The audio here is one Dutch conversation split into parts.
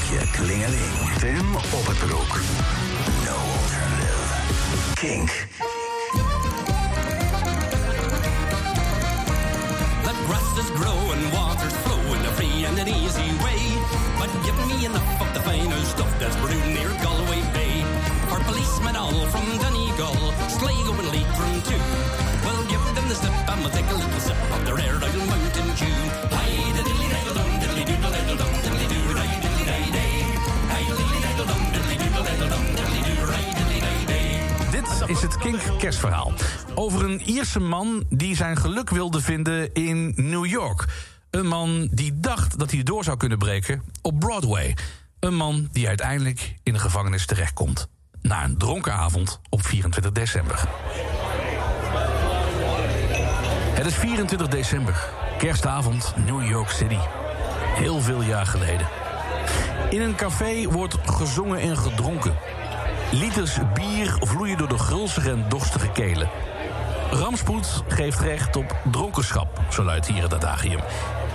klokje klingeling. Tim broek. No alternative. Kink. The grass is growing, water's flowing, a free and an easy way. But give me enough of the finer stuff that's brewed near Galway Bay. For policemen all from Donegal, Sligo and Leitrim too. Well, give them the slip and we'll take a little sip of their Air Isle Kink kerstverhaal. Over een Ierse man die zijn geluk wilde vinden in New York. Een man die dacht dat hij door zou kunnen breken op Broadway. Een man die uiteindelijk in de gevangenis terechtkomt. Na een dronken avond op 24 december. Het is 24 december, kerstavond, New York City. Heel veel jaar geleden. In een café wordt gezongen en gedronken. Liters bier vloeien door de gulzige en dorstige kelen. Ramspoed geeft recht op dronkenschap, zo luidt hier het adagium.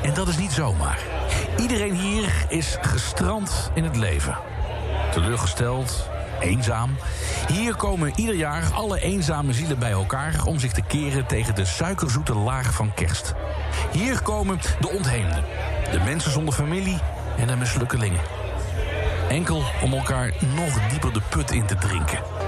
En dat is niet zomaar. Iedereen hier is gestrand in het leven. Teleurgesteld, eenzaam. Hier komen ieder jaar alle eenzame zielen bij elkaar... om zich te keren tegen de suikerzoete laag van kerst. Hier komen de ontheemden, de mensen zonder familie en de mislukkelingen. Enkel om elkaar nog dieper de put in te drinken.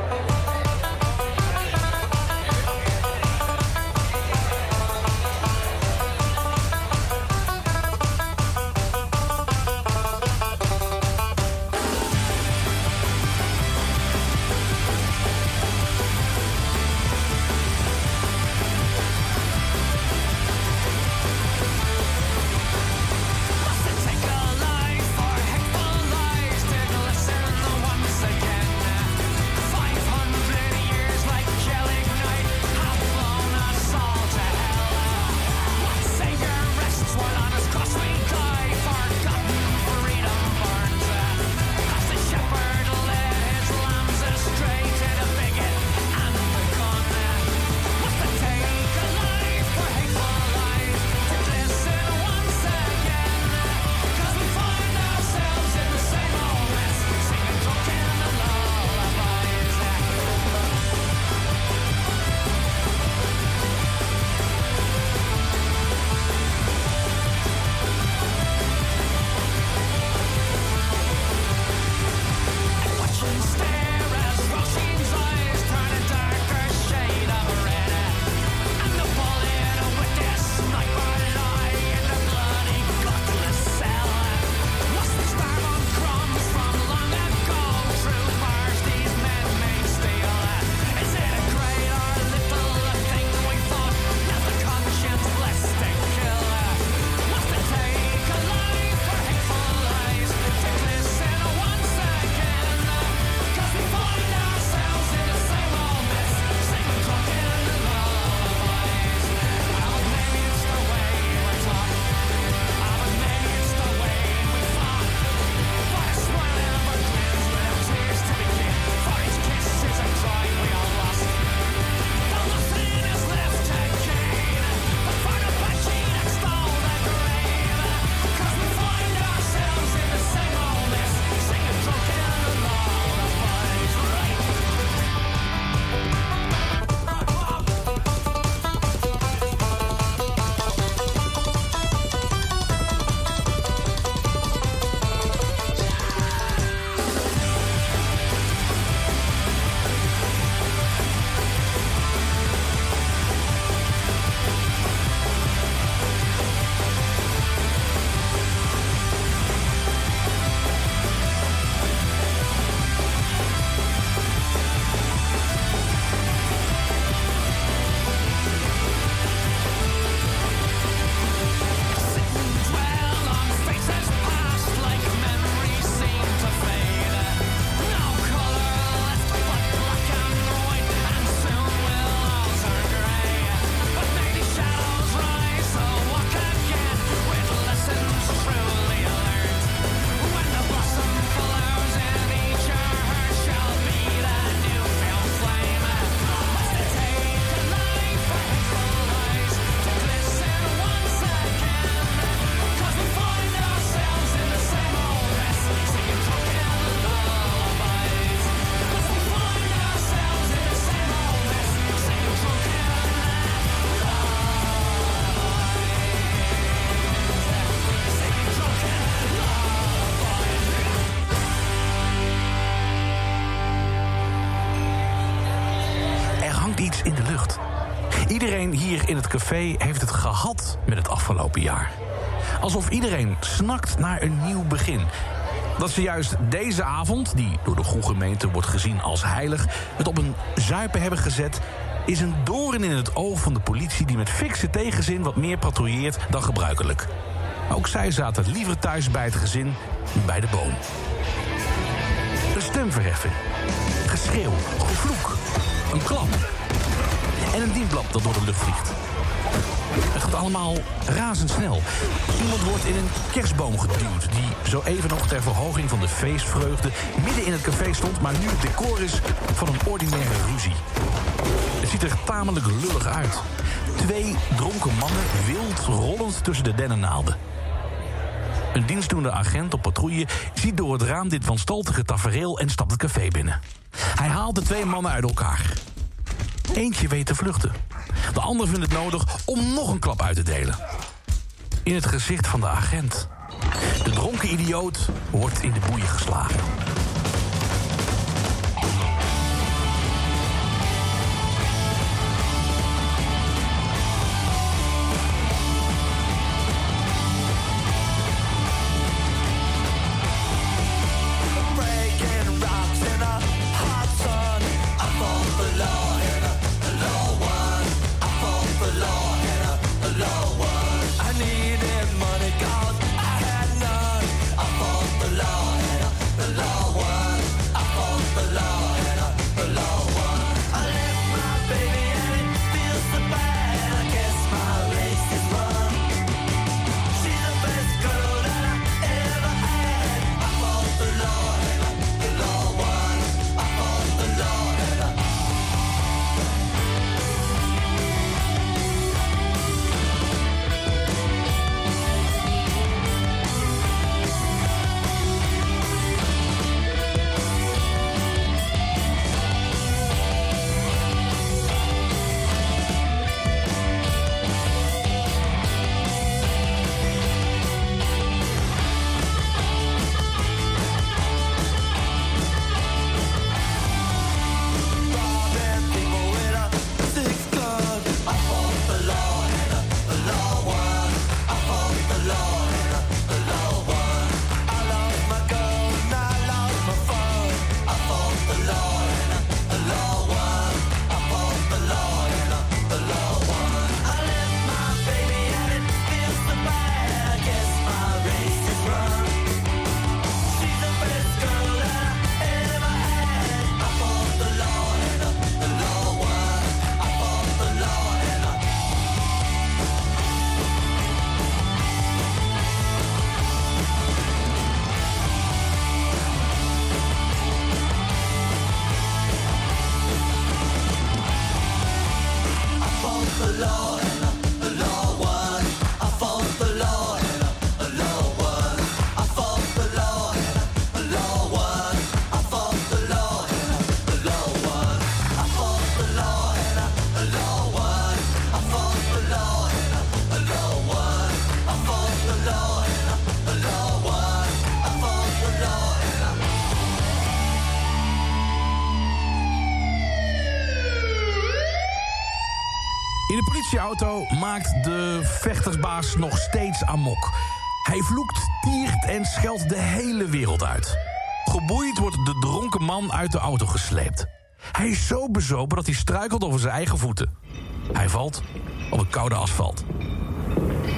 Café heeft het gehad met het afgelopen jaar. Alsof iedereen snakt naar een nieuw begin. Dat ze juist deze avond, die door de goede gemeente wordt gezien als heilig... het op een zuipen hebben gezet... is een doorn in het oog van de politie... die met fikse tegenzin wat meer patrouilleert dan gebruikelijk. Ook zij zaten liever thuis bij het gezin bij de boom. Een stemverheffing. Geschreeuw, gevloek, een klap. En een dienblad dat door de lucht vliegt. Het gaat allemaal razendsnel. Iemand wordt in een kerstboom geduwd... die zo even nog ter verhoging van de feestvreugde... midden in het café stond, maar nu het decor is van een ordinaire ruzie. Het ziet er tamelijk lullig uit. Twee dronken mannen wild rollend tussen de dennennaalden. Een dienstdoende agent op patrouille ziet door het raam dit wanstaltige tafereel en stapt het café binnen. Hij haalt de twee mannen uit elkaar. Eentje weet te vluchten. De ander vindt het nodig om nog een klap uit te delen. In het gezicht van de agent. De dronken idioot wordt in de boeien geslagen. Maakt de vechtersbaas nog steeds amok. Hij vloekt, tiert en scheldt de hele wereld uit. Geboeid wordt de dronken man uit de auto gesleept. Hij is zo bezopen dat hij struikelt over zijn eigen voeten. Hij valt op het koude asfalt.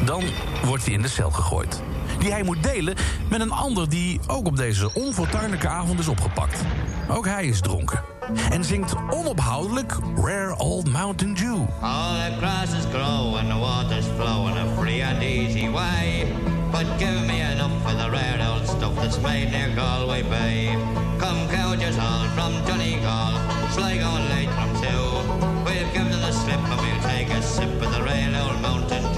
Dan wordt hij in de cel gegooid. Die hij moet delen met een ander die ook op deze onfortuinlijke avond is opgepakt. Ook hij is dronken. En zingt onophoudelijk Rare Old Mountain Dew. All the grasses grow and the waters flow in a free and easy way. But give me enough for the rare old stuff that's made near Galway Bay. Come counters all from Donegal, Sligo and late from two. We'll give them the slip and we'll take a sip of the rare old mountain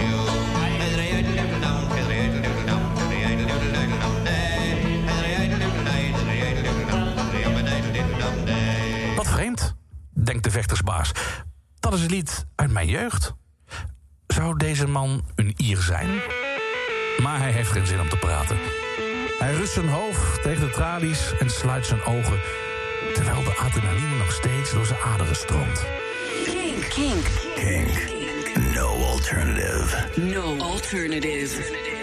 denkt de vechtersbaas. Dat is een lied uit mijn jeugd. Zou deze man een Ier zijn? Maar hij heeft geen zin om te praten. Hij rust zijn hoofd tegen de tralies en sluit zijn ogen... terwijl de adrenaline nog steeds door zijn aderen stroomt. Kink. Kink. Kink. No alternative. No alternative. Alternative.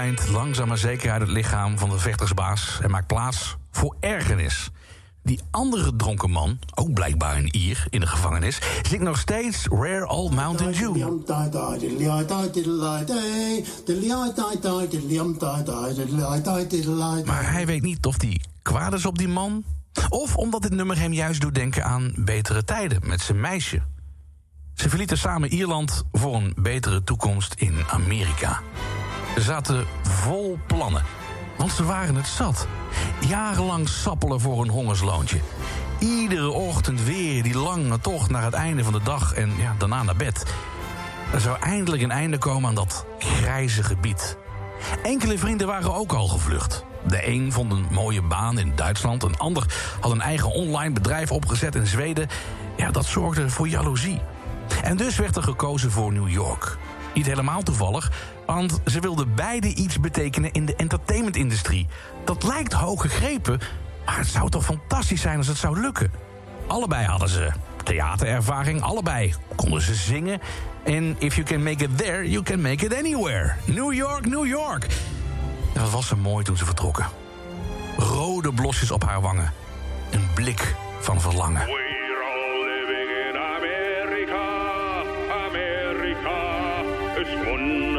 Verdwijnt langzaam maar zeker uit het lichaam van de vechtersbaas... en maakt plaats voor ergernis. Die andere dronken man, ook blijkbaar een Ier in de gevangenis... zingt nog steeds Rare Old Mountain Dew. Maar hij weet niet of hij kwaad is op die man... of omdat dit nummer hem juist doet denken aan betere tijden met zijn meisje. Ze verlieten samen Ierland voor een betere toekomst in Amerika. Zaten vol plannen, want ze waren het zat. Jarenlang sappelen voor een hongersloontje. Iedere ochtend weer die lange tocht naar het einde van de dag en ja, daarna naar bed. Er zou eindelijk een einde komen aan dat grijze gebied. Enkele vrienden waren ook al gevlucht. De een vond een mooie baan in Duitsland, een ander had een eigen online bedrijf opgezet in Zweden. Ja, dat zorgde voor jaloezie. En dus werd er gekozen voor New York. Niet helemaal toevallig, want ze wilden beide iets betekenen in de entertainmentindustrie. Dat lijkt hoog gegrepen, maar het zou toch fantastisch zijn als het zou lukken. Allebei hadden ze theaterervaring, allebei konden ze zingen. En if you can make it there, you can make it anywhere. New York, New York. Wat was ze mooi toen ze vertrokken. Rode blosjes op haar wangen. Een blik van verlangen. We're all living in America. America wunderbar.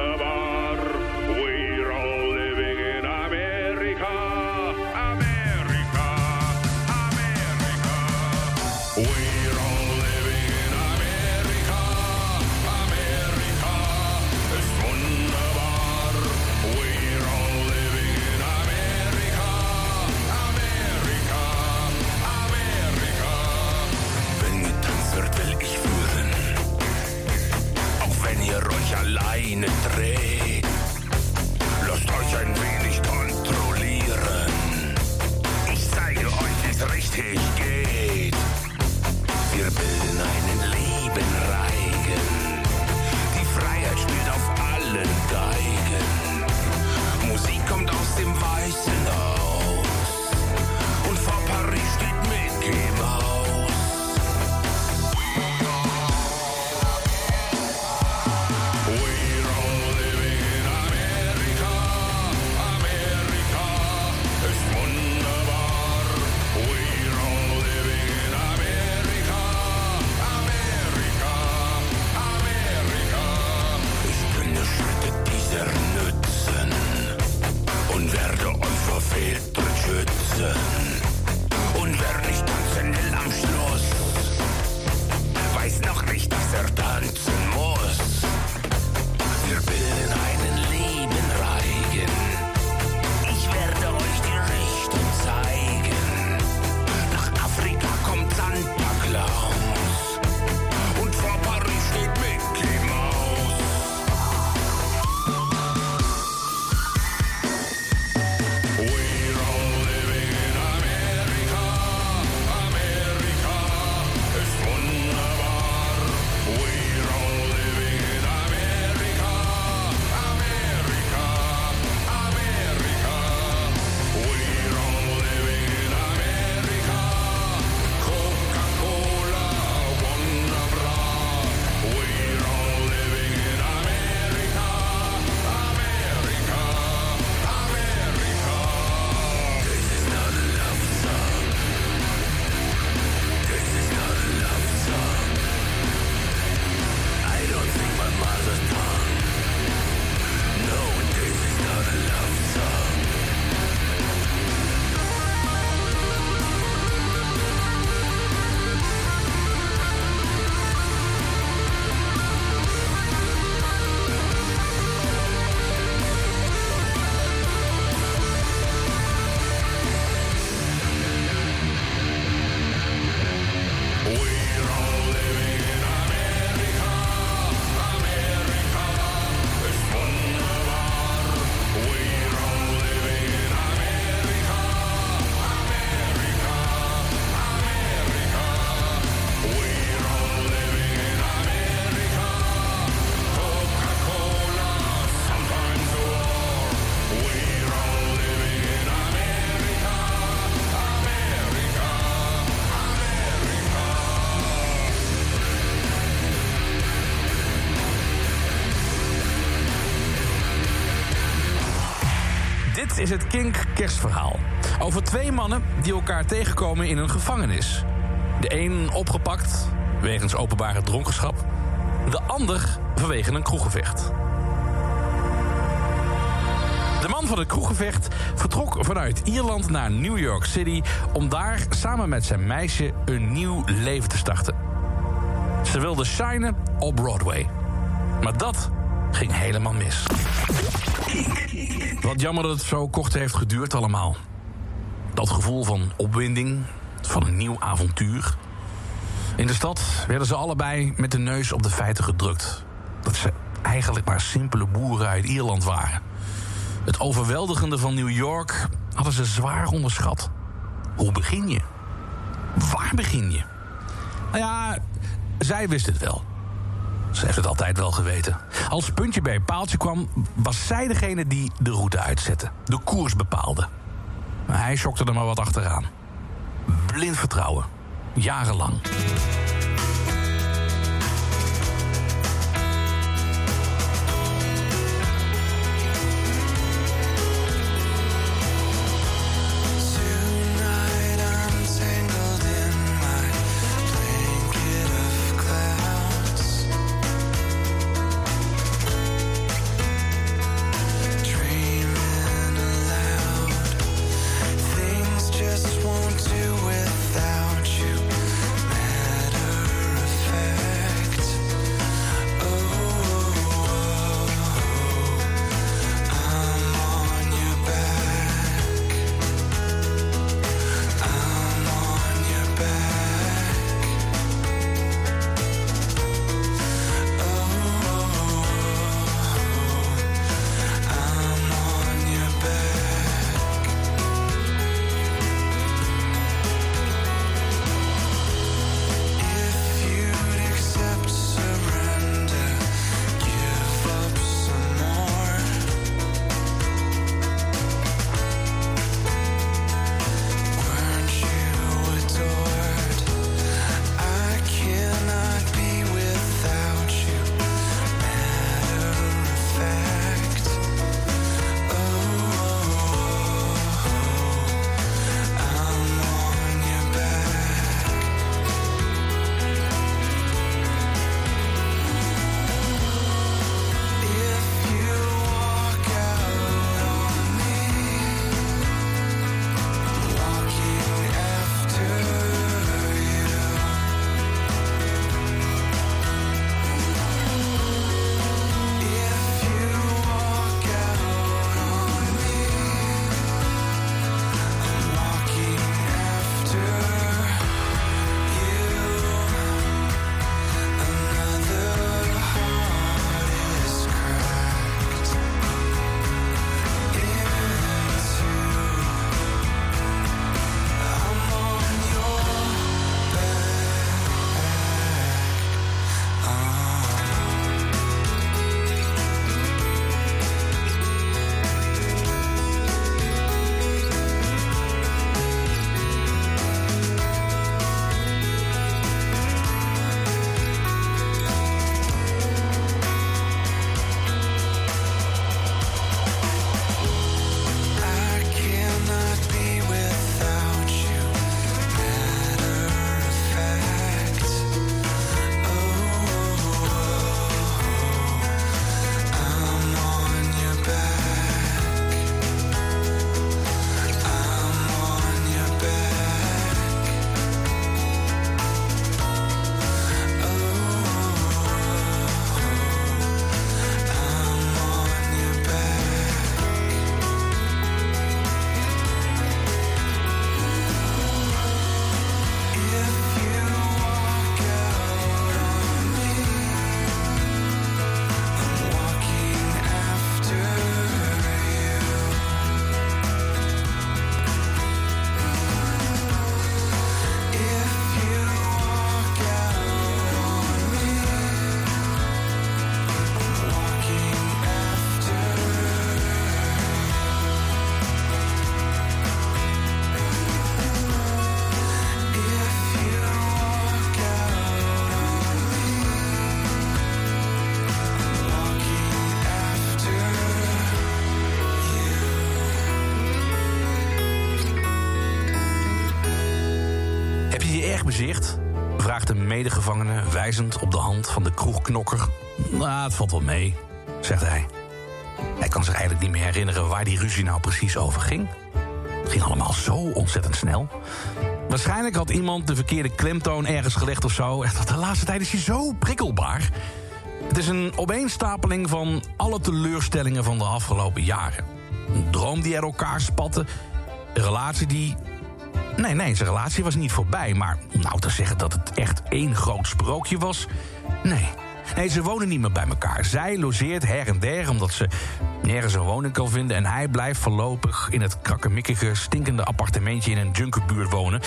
Dit is het Kink kerstverhaal. Over twee mannen die elkaar tegenkomen in een gevangenis. De een opgepakt wegens openbare dronkenschap. De ander vanwege een kroeggevecht. De man van het kroeggevecht vertrok vanuit Ierland naar New York City... om daar samen met zijn meisje een nieuw leven te starten. Ze wilden shinen op Broadway. Maar dat ging helemaal mis. Wat jammer dat het zo kort heeft geduurd allemaal. Dat gevoel van opwinding, van een nieuw avontuur. In de stad werden ze allebei met de neus op de feiten gedrukt. Dat ze eigenlijk maar simpele boeren uit Ierland waren. Het overweldigende van New York hadden ze zwaar onderschat. Hoe begin je? Waar begin je? Nou ja, zij wist het wel. Ze heeft het altijd wel geweten. Als puntje bij paaltje kwam, was zij degene die de route uitzette. De koers bepaalde. Hij schokte er maar wat achteraan. Blind vertrouwen. Jarenlang. Heb je je erg bezicht? Vraagt een medegevangene wijzend op de hand van de kroegknokker. Nou, het valt wel mee, zegt hij. Hij kan zich eigenlijk niet meer herinneren waar die ruzie nou precies over ging. Het ging allemaal zo ontzettend snel. Waarschijnlijk had iemand de verkeerde klemtoon ergens gelegd of zo. De laatste tijd is hij zo prikkelbaar. Het is een opeenstapeling van alle teleurstellingen van de afgelopen jaren. Een droom die er elkaar spatte. Een relatie die Nee, nee, zijn relatie was niet voorbij. Maar om nou te zeggen dat het echt één groot sprookje was... Nee, Nee, ze wonen niet meer bij elkaar. Zij logeert her en der omdat ze nergens een woning kan vinden... en hij blijft voorlopig in het krakkemikkige, stinkende appartementje... in een junkerbuurt wonen,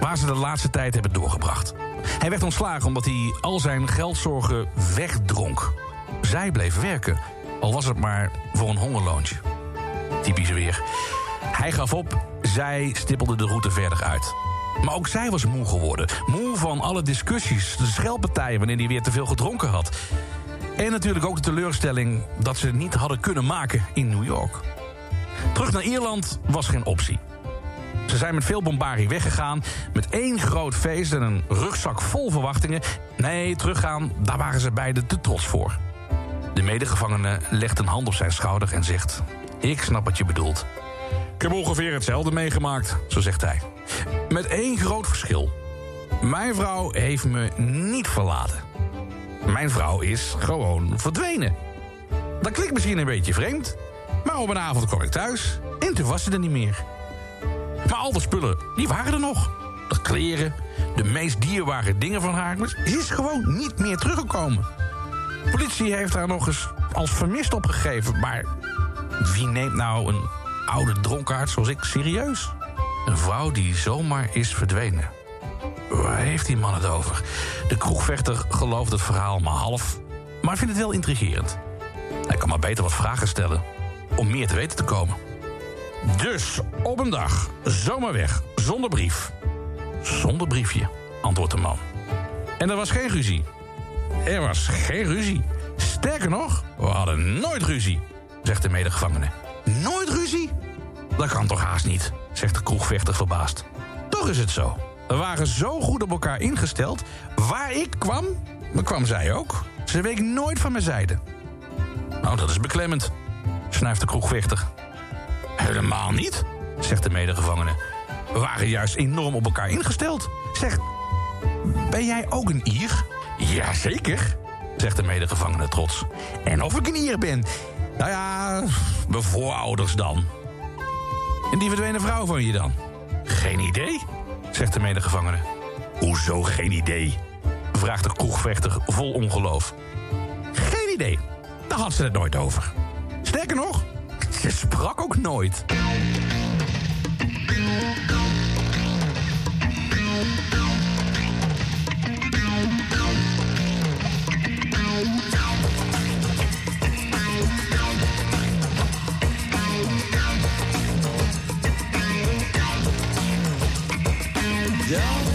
waar ze de laatste tijd hebben doorgebracht. Hij werd ontslagen omdat hij al zijn geldzorgen wegdronk. Zij bleef werken, al was het maar voor een hongerloontje. Typisch weer. Hij gaf op, zij stippelde de route verder uit. Maar ook zij was moe geworden. Moe van alle discussies, de schelpartijen wanneer hij weer te veel gedronken had. En natuurlijk ook de teleurstelling dat ze het niet hadden kunnen maken in New York. Terug naar Ierland was geen optie. Ze zijn met veel bombarie weggegaan, met één groot feest en een rugzak vol verwachtingen. Nee, teruggaan, daar waren ze beiden te trots voor. De medegevangene legt een hand op zijn schouder en zegt... Ik snap wat je bedoelt. Ik heb ongeveer hetzelfde meegemaakt, zo zegt hij. Met één groot verschil. Mijn vrouw heeft me niet verlaten. Mijn vrouw is gewoon verdwenen. Dat klinkt misschien een beetje vreemd... maar op een avond kwam ik thuis en toen was ze er niet meer. Maar al de spullen, die waren er nog. De kleren, de meest dierbare dingen van haar... ze is gewoon niet meer teruggekomen. De politie heeft haar nog eens als vermist opgegeven... maar wie neemt nou een oude dronkaard zoals ik serieus? Een vrouw die zomaar is verdwenen. Waar heeft die man het over? De kroegvechter gelooft het verhaal maar half... maar vindt het wel intrigerend. Hij kan maar beter wat vragen stellen... om meer te weten te komen. Dus op een dag, zomaar weg, zonder brief. Zonder briefje, antwoordt de man. En er was geen ruzie. Er was geen ruzie. Sterker nog, we hadden nooit ruzie, zegt de medegevangene. Nooit ruzie? Dat kan toch haast niet, zegt de kroegvechter verbaasd. Toch is het zo. We waren zo goed op elkaar ingesteld. Waar ik kwam, kwam zij ook. Ze week nooit van mijn zijde. Nou, dat is beklemmend, snuift de kroegvechter. Helemaal niet, zegt de medegevangene. We waren juist enorm op elkaar ingesteld. Zeg, ben jij ook een Ier? Jazeker, zegt de medegevangene trots. En of ik een Ier ben? Nou ja, mijn voorouders dan. En die verdwenen vrouw van je dan? Geen idee, zegt de medegevangene. Hoezo geen idee? vraagt de kroegvechter vol ongeloof. Geen idee, daar had ze het nooit over. Sterker nog, ze sprak ook nooit. From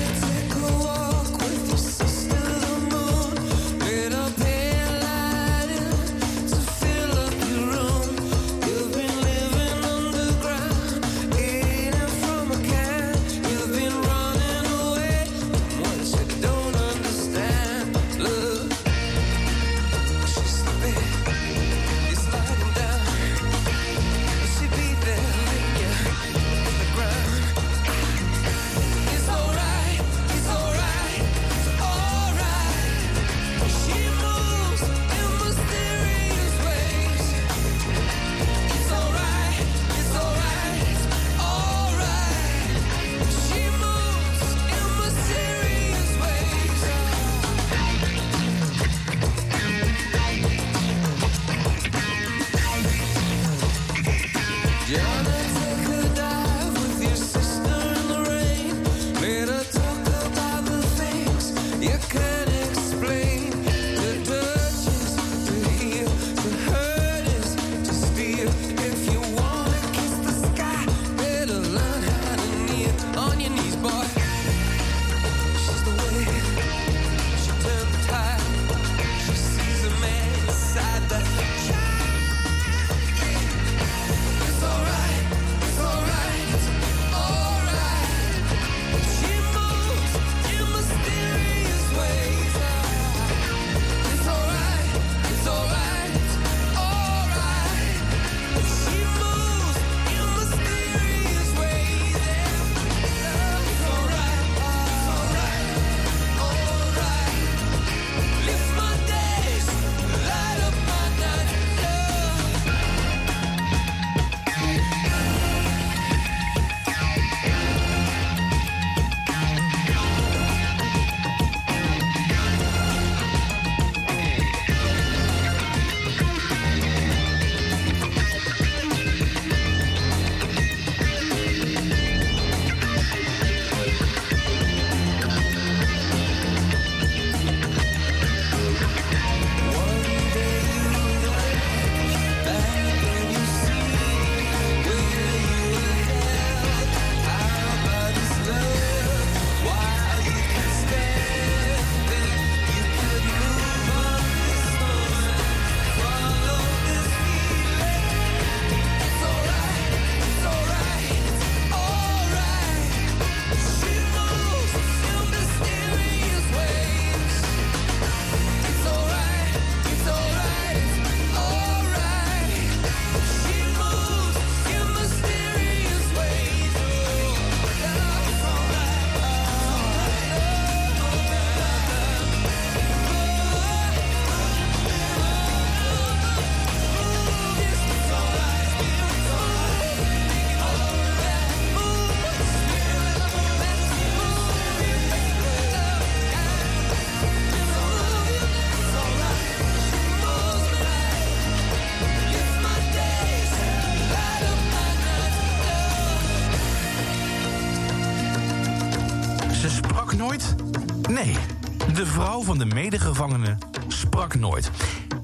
van de medegevangene sprak nooit.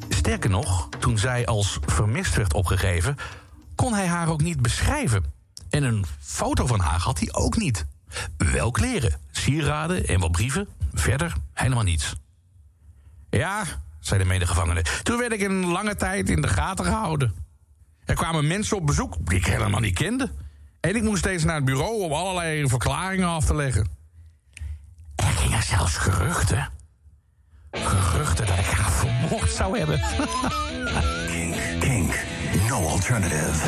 Sterker nog, toen zij als vermist werd opgegeven, kon hij haar ook niet beschrijven. En een foto van haar had hij ook niet. Wel kleren, sieraden en wat brieven, verder helemaal niets. Ja, zei de medegevangene, toen werd ik een lange tijd in de gaten gehouden. Er kwamen mensen op bezoek die ik helemaal niet kende. En ik moest steeds naar het bureau om allerlei verklaringen af te leggen. Er gingen zelfs geruchten. Geruchten dat ik haar vermoord zou hebben. Kink, kink, no alternative.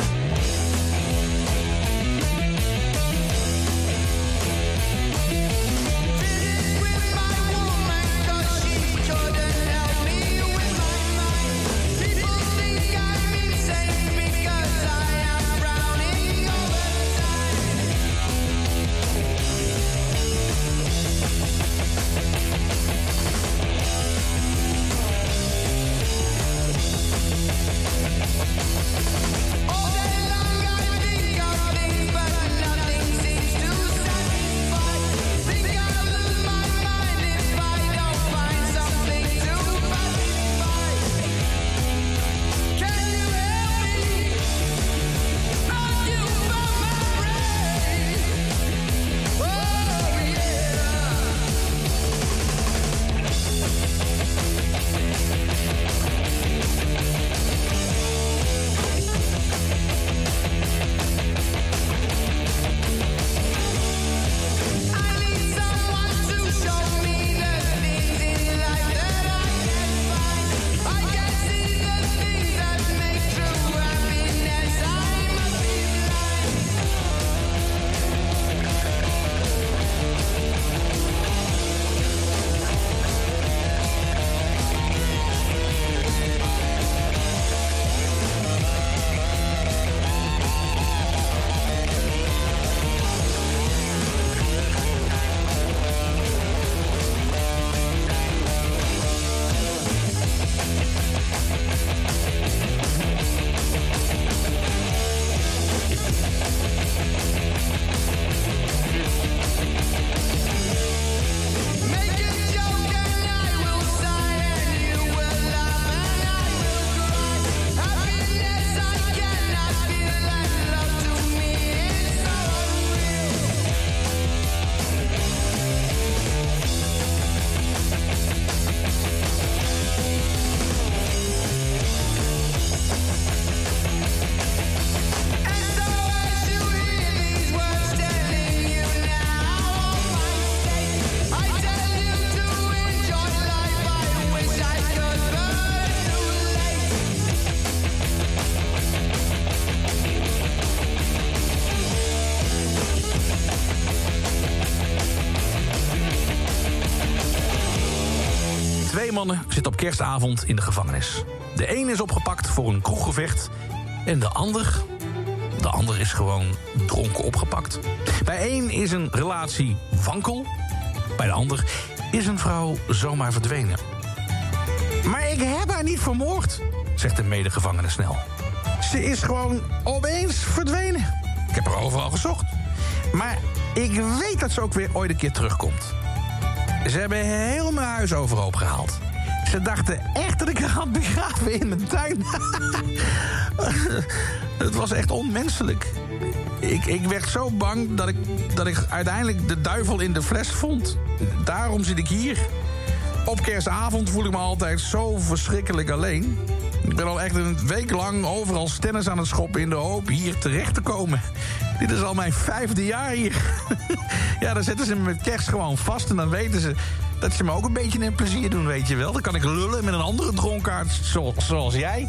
Kerstavond in de gevangenis. De een is opgepakt voor een kroeggevecht en de ander... De ander is gewoon dronken opgepakt. Bij één is een relatie wankel. Bij de ander is een vrouw zomaar verdwenen. Maar ik heb haar niet vermoord, zegt de medegevangene snel. Ze is gewoon opeens verdwenen. Ik heb haar overal gezocht. Maar ik weet dat ze ook weer ooit een keer terugkomt. Ze hebben heel mijn huis overhoop gehaald. Ze dachten echt dat ik haar had begraven in mijn tuin. Het was echt onmenselijk. Ik, ik werd zo bang dat ik, dat ik uiteindelijk de duivel in de fles vond. Daarom zit ik hier. Op kerstavond voel ik me altijd zo verschrikkelijk alleen. Ik ben al echt een week lang overal stennis aan het schoppen... in de hoop hier terecht te komen. Dit is al mijn vijfde jaar hier. ja, dan zetten ze me met kerst gewoon vast... en dan weten ze dat ze me ook een beetje een plezier doen, weet je wel. Dan kan ik lullen met een andere dronkaard zo- zoals jij.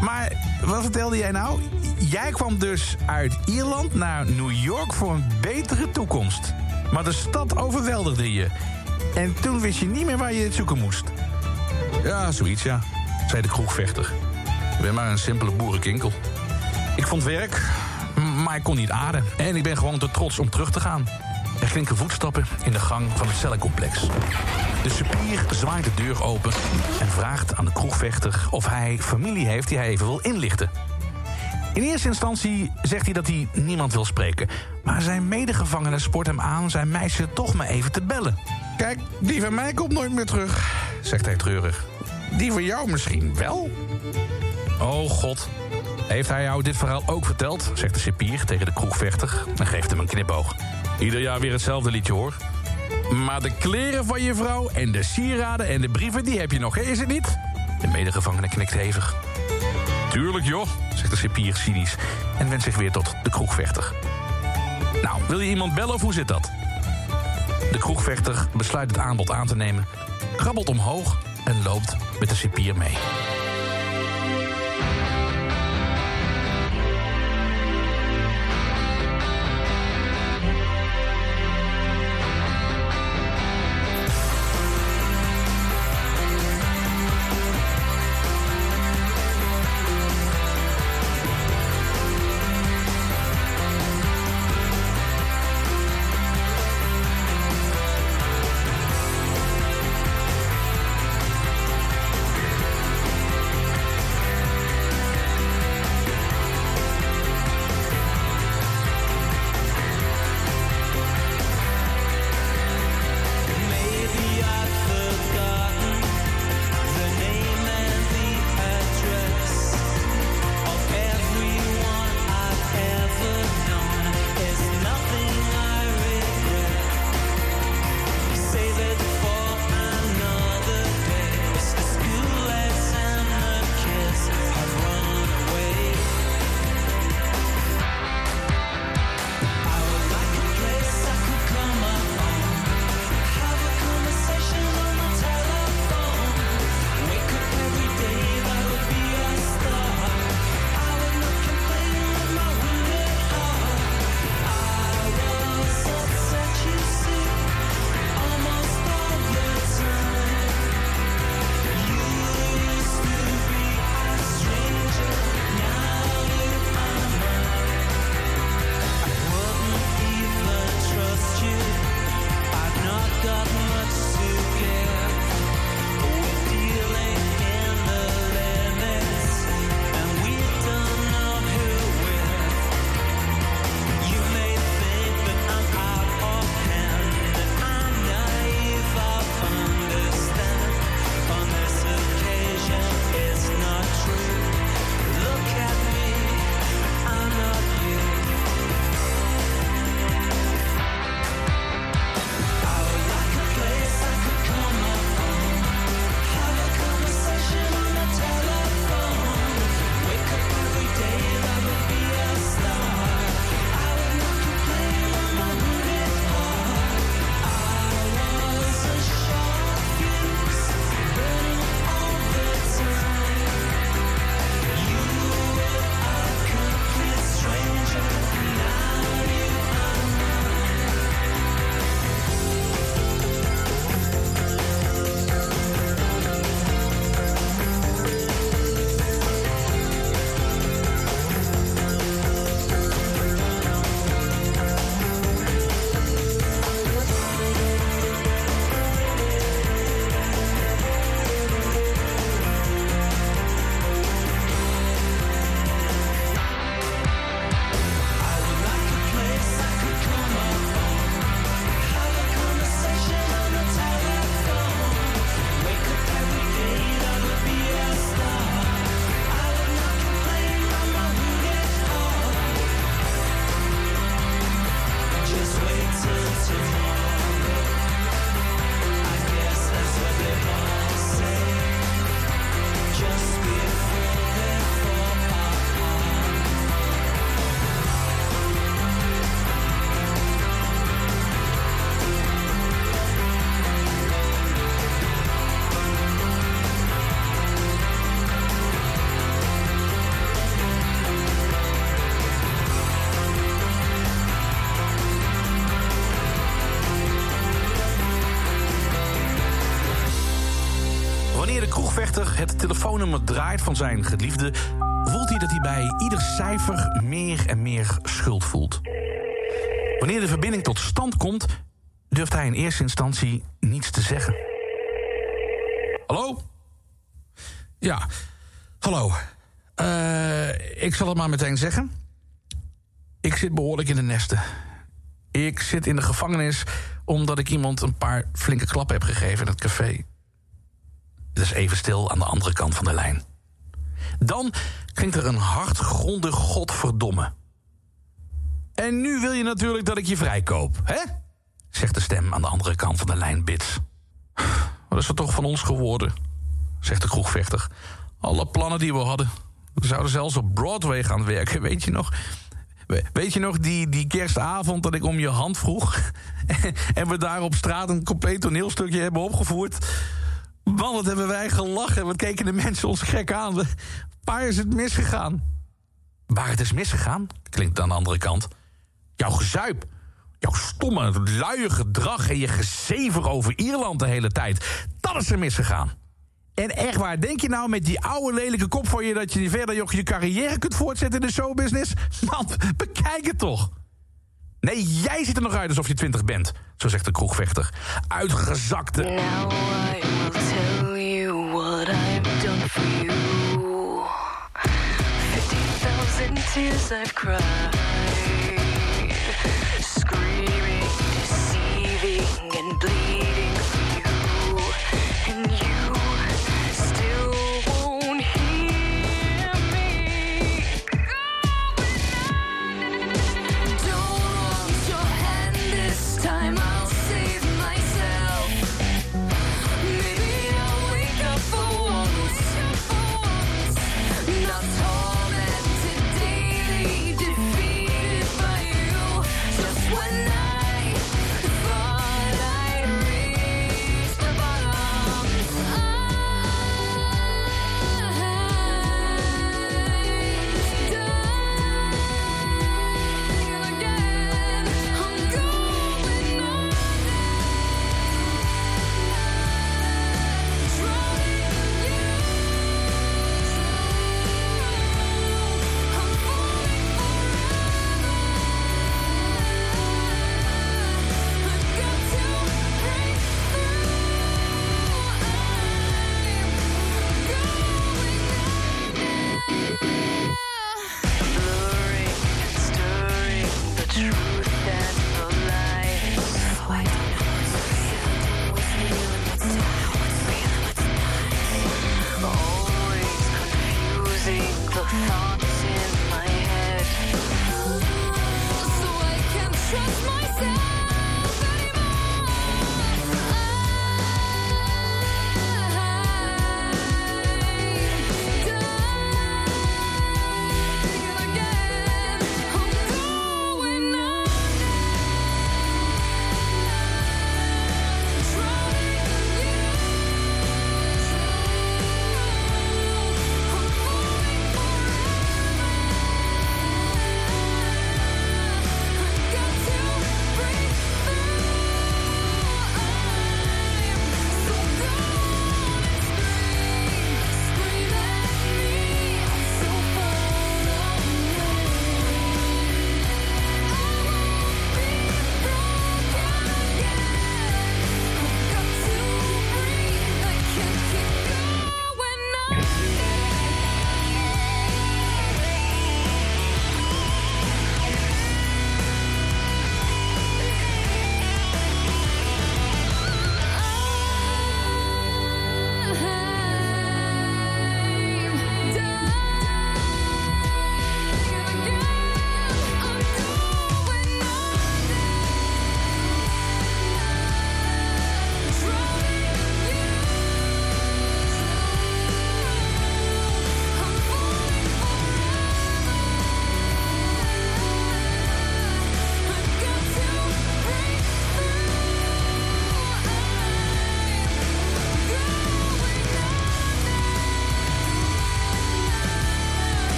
Maar wat vertelde jij nou? Jij kwam dus uit Ierland naar New York voor een betere toekomst. Maar de stad overweldigde je. En toen wist je niet meer waar je het zoeken moest. Ja, zoiets ja, zei de kroegvechter. Ik ben maar een simpele boerenkinkel. Ik vond werk, maar ik kon niet ademen. En ik ben gewoon te trots om terug te gaan. Er klinken voetstappen in de gang van het cellencomplex. De cipier zwaait de deur open en vraagt aan de kroegvechter... of hij familie heeft die hij even wil inlichten. In eerste instantie zegt hij dat hij niemand wil spreken. Maar zijn medegevangene spoort hem aan zijn meisje toch maar even te bellen. Kijk, die van mij komt nooit meer terug, zegt hij treurig. Die van jou misschien wel? Oh god, heeft hij jou dit verhaal ook verteld? Zegt de cipier tegen de kroegvechter en geeft hem een knipoog. Ieder jaar weer hetzelfde liedje hoor. Maar de kleren van je vrouw en de sieraden en de brieven, die heb je nog, hè, is het niet? De medegevangene knikt hevig. Tuurlijk joh, zegt de cipier cynisch en wendt zich weer tot de kroegvechter. Nou, wil je iemand bellen of hoe zit dat? De kroegvechter besluit het aanbod aan te nemen, krabbelt omhoog en loopt met de cipier mee. Telefoonnummer draait van zijn geliefde... voelt hij dat hij bij ieder cijfer meer en meer schuld voelt. Wanneer de verbinding tot stand komt... durft hij in eerste instantie niets te zeggen. Hallo? Ja, hallo. Eh, ik zal het maar meteen zeggen. Ik zit behoorlijk in de nesten. Ik zit in de gevangenis omdat ik iemand een paar flinke klappen heb gegeven in het café. Is even stil aan de andere kant van de lijn. Dan klinkt er een hartgrondig godverdomme. En nu wil je natuurlijk dat ik je vrijkoop, hè? Zegt de stem aan de andere kant van de lijn bits. Wat is er toch van ons geworden? Zegt de kroegvechter. Alle plannen die we hadden. We zouden zelfs op Broadway gaan werken, weet je nog? We- Weet je nog die, die kerstavond dat ik om je hand vroeg? en we daar op straat een compleet toneelstukje hebben opgevoerd? Man, wat hebben wij gelachen. Wat keken de mensen ons gek aan. Waar is het misgegaan? Waar het is misgegaan, klinkt aan de andere kant. Jouw gezuip. Jouw stomme, luie gedrag en je gezever over Ierland de hele tijd. Dat is er misgegaan. En echt waar, denk je nou met die oude lelijke kop van je... dat je verder je, je carrière kunt voortzetten in de showbusiness? Man, bekijk het toch. Nee, jij ziet er nog uit alsof je twintig bent, zo zegt de kroegvechter. Uitgezakte. Now tears I've cried. Screaming, deceiving, and bleeding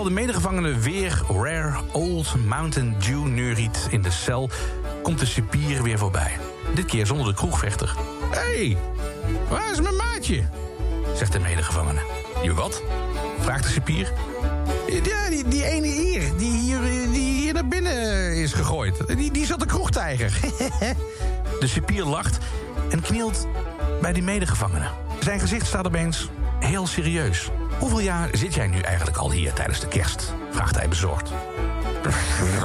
Terwijl de medegevangene weer Rare Old Mountain Dew neuriet in de cel... komt de cipier weer voorbij. Dit keer zonder de kroegvechter. Hé, hey, waar is mijn maatje? Zegt de medegevangene. Je wat? Vraagt de cipier. Ja, die, die ene hier, die hier, die hier naar binnen is gegooid. Die, die zat de kroegtijger. de cipier lacht en knielt bij die medegevangene. Zijn gezicht staat opeens Heel serieus. Hoeveel jaar zit jij nu eigenlijk al hier tijdens de kerst? Vraagt hij bezorgd.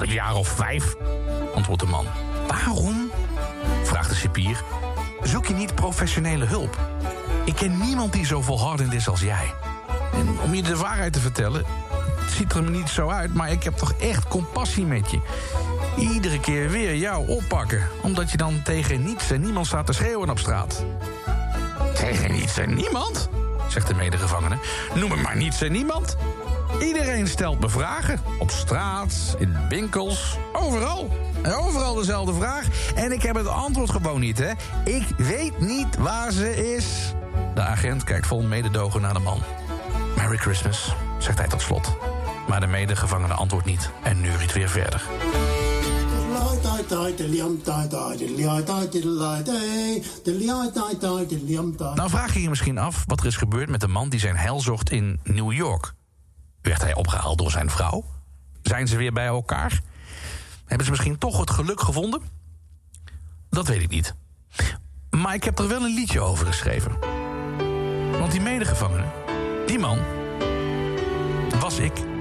Een jaar of vijf, antwoordt de man. Waarom? Vraagt de cipier. Zoek je niet professionele hulp? Ik ken niemand die zo volhardend is als jij. En om je de waarheid te vertellen, het ziet er me niet zo uit, maar ik heb toch echt compassie met je. Iedere keer weer jou oppakken, omdat je dan tegen niets en niemand staat te schreeuwen op straat. Tegen niets en niemand? Zegt de medegevangene. Noem het maar niets en niemand. Iedereen stelt me vragen. Op straat, in winkels, overal. En overal dezelfde vraag. En ik heb het antwoord gewoon niet, hè. Ik weet niet waar ze is. De agent kijkt vol mededogen naar de man. Merry Christmas, zegt hij tot slot. Maar de medegevangene antwoordt niet en neuriet weer verder. Nou vraag je je misschien af wat er is gebeurd met de man die zijn heil zocht in New York. Werd hij opgehaald door zijn vrouw? Zijn ze weer bij elkaar? Hebben ze misschien toch het geluk gevonden? Dat weet ik niet. Maar ik heb er wel een liedje over geschreven. Want die medegevangene, die man, was ik.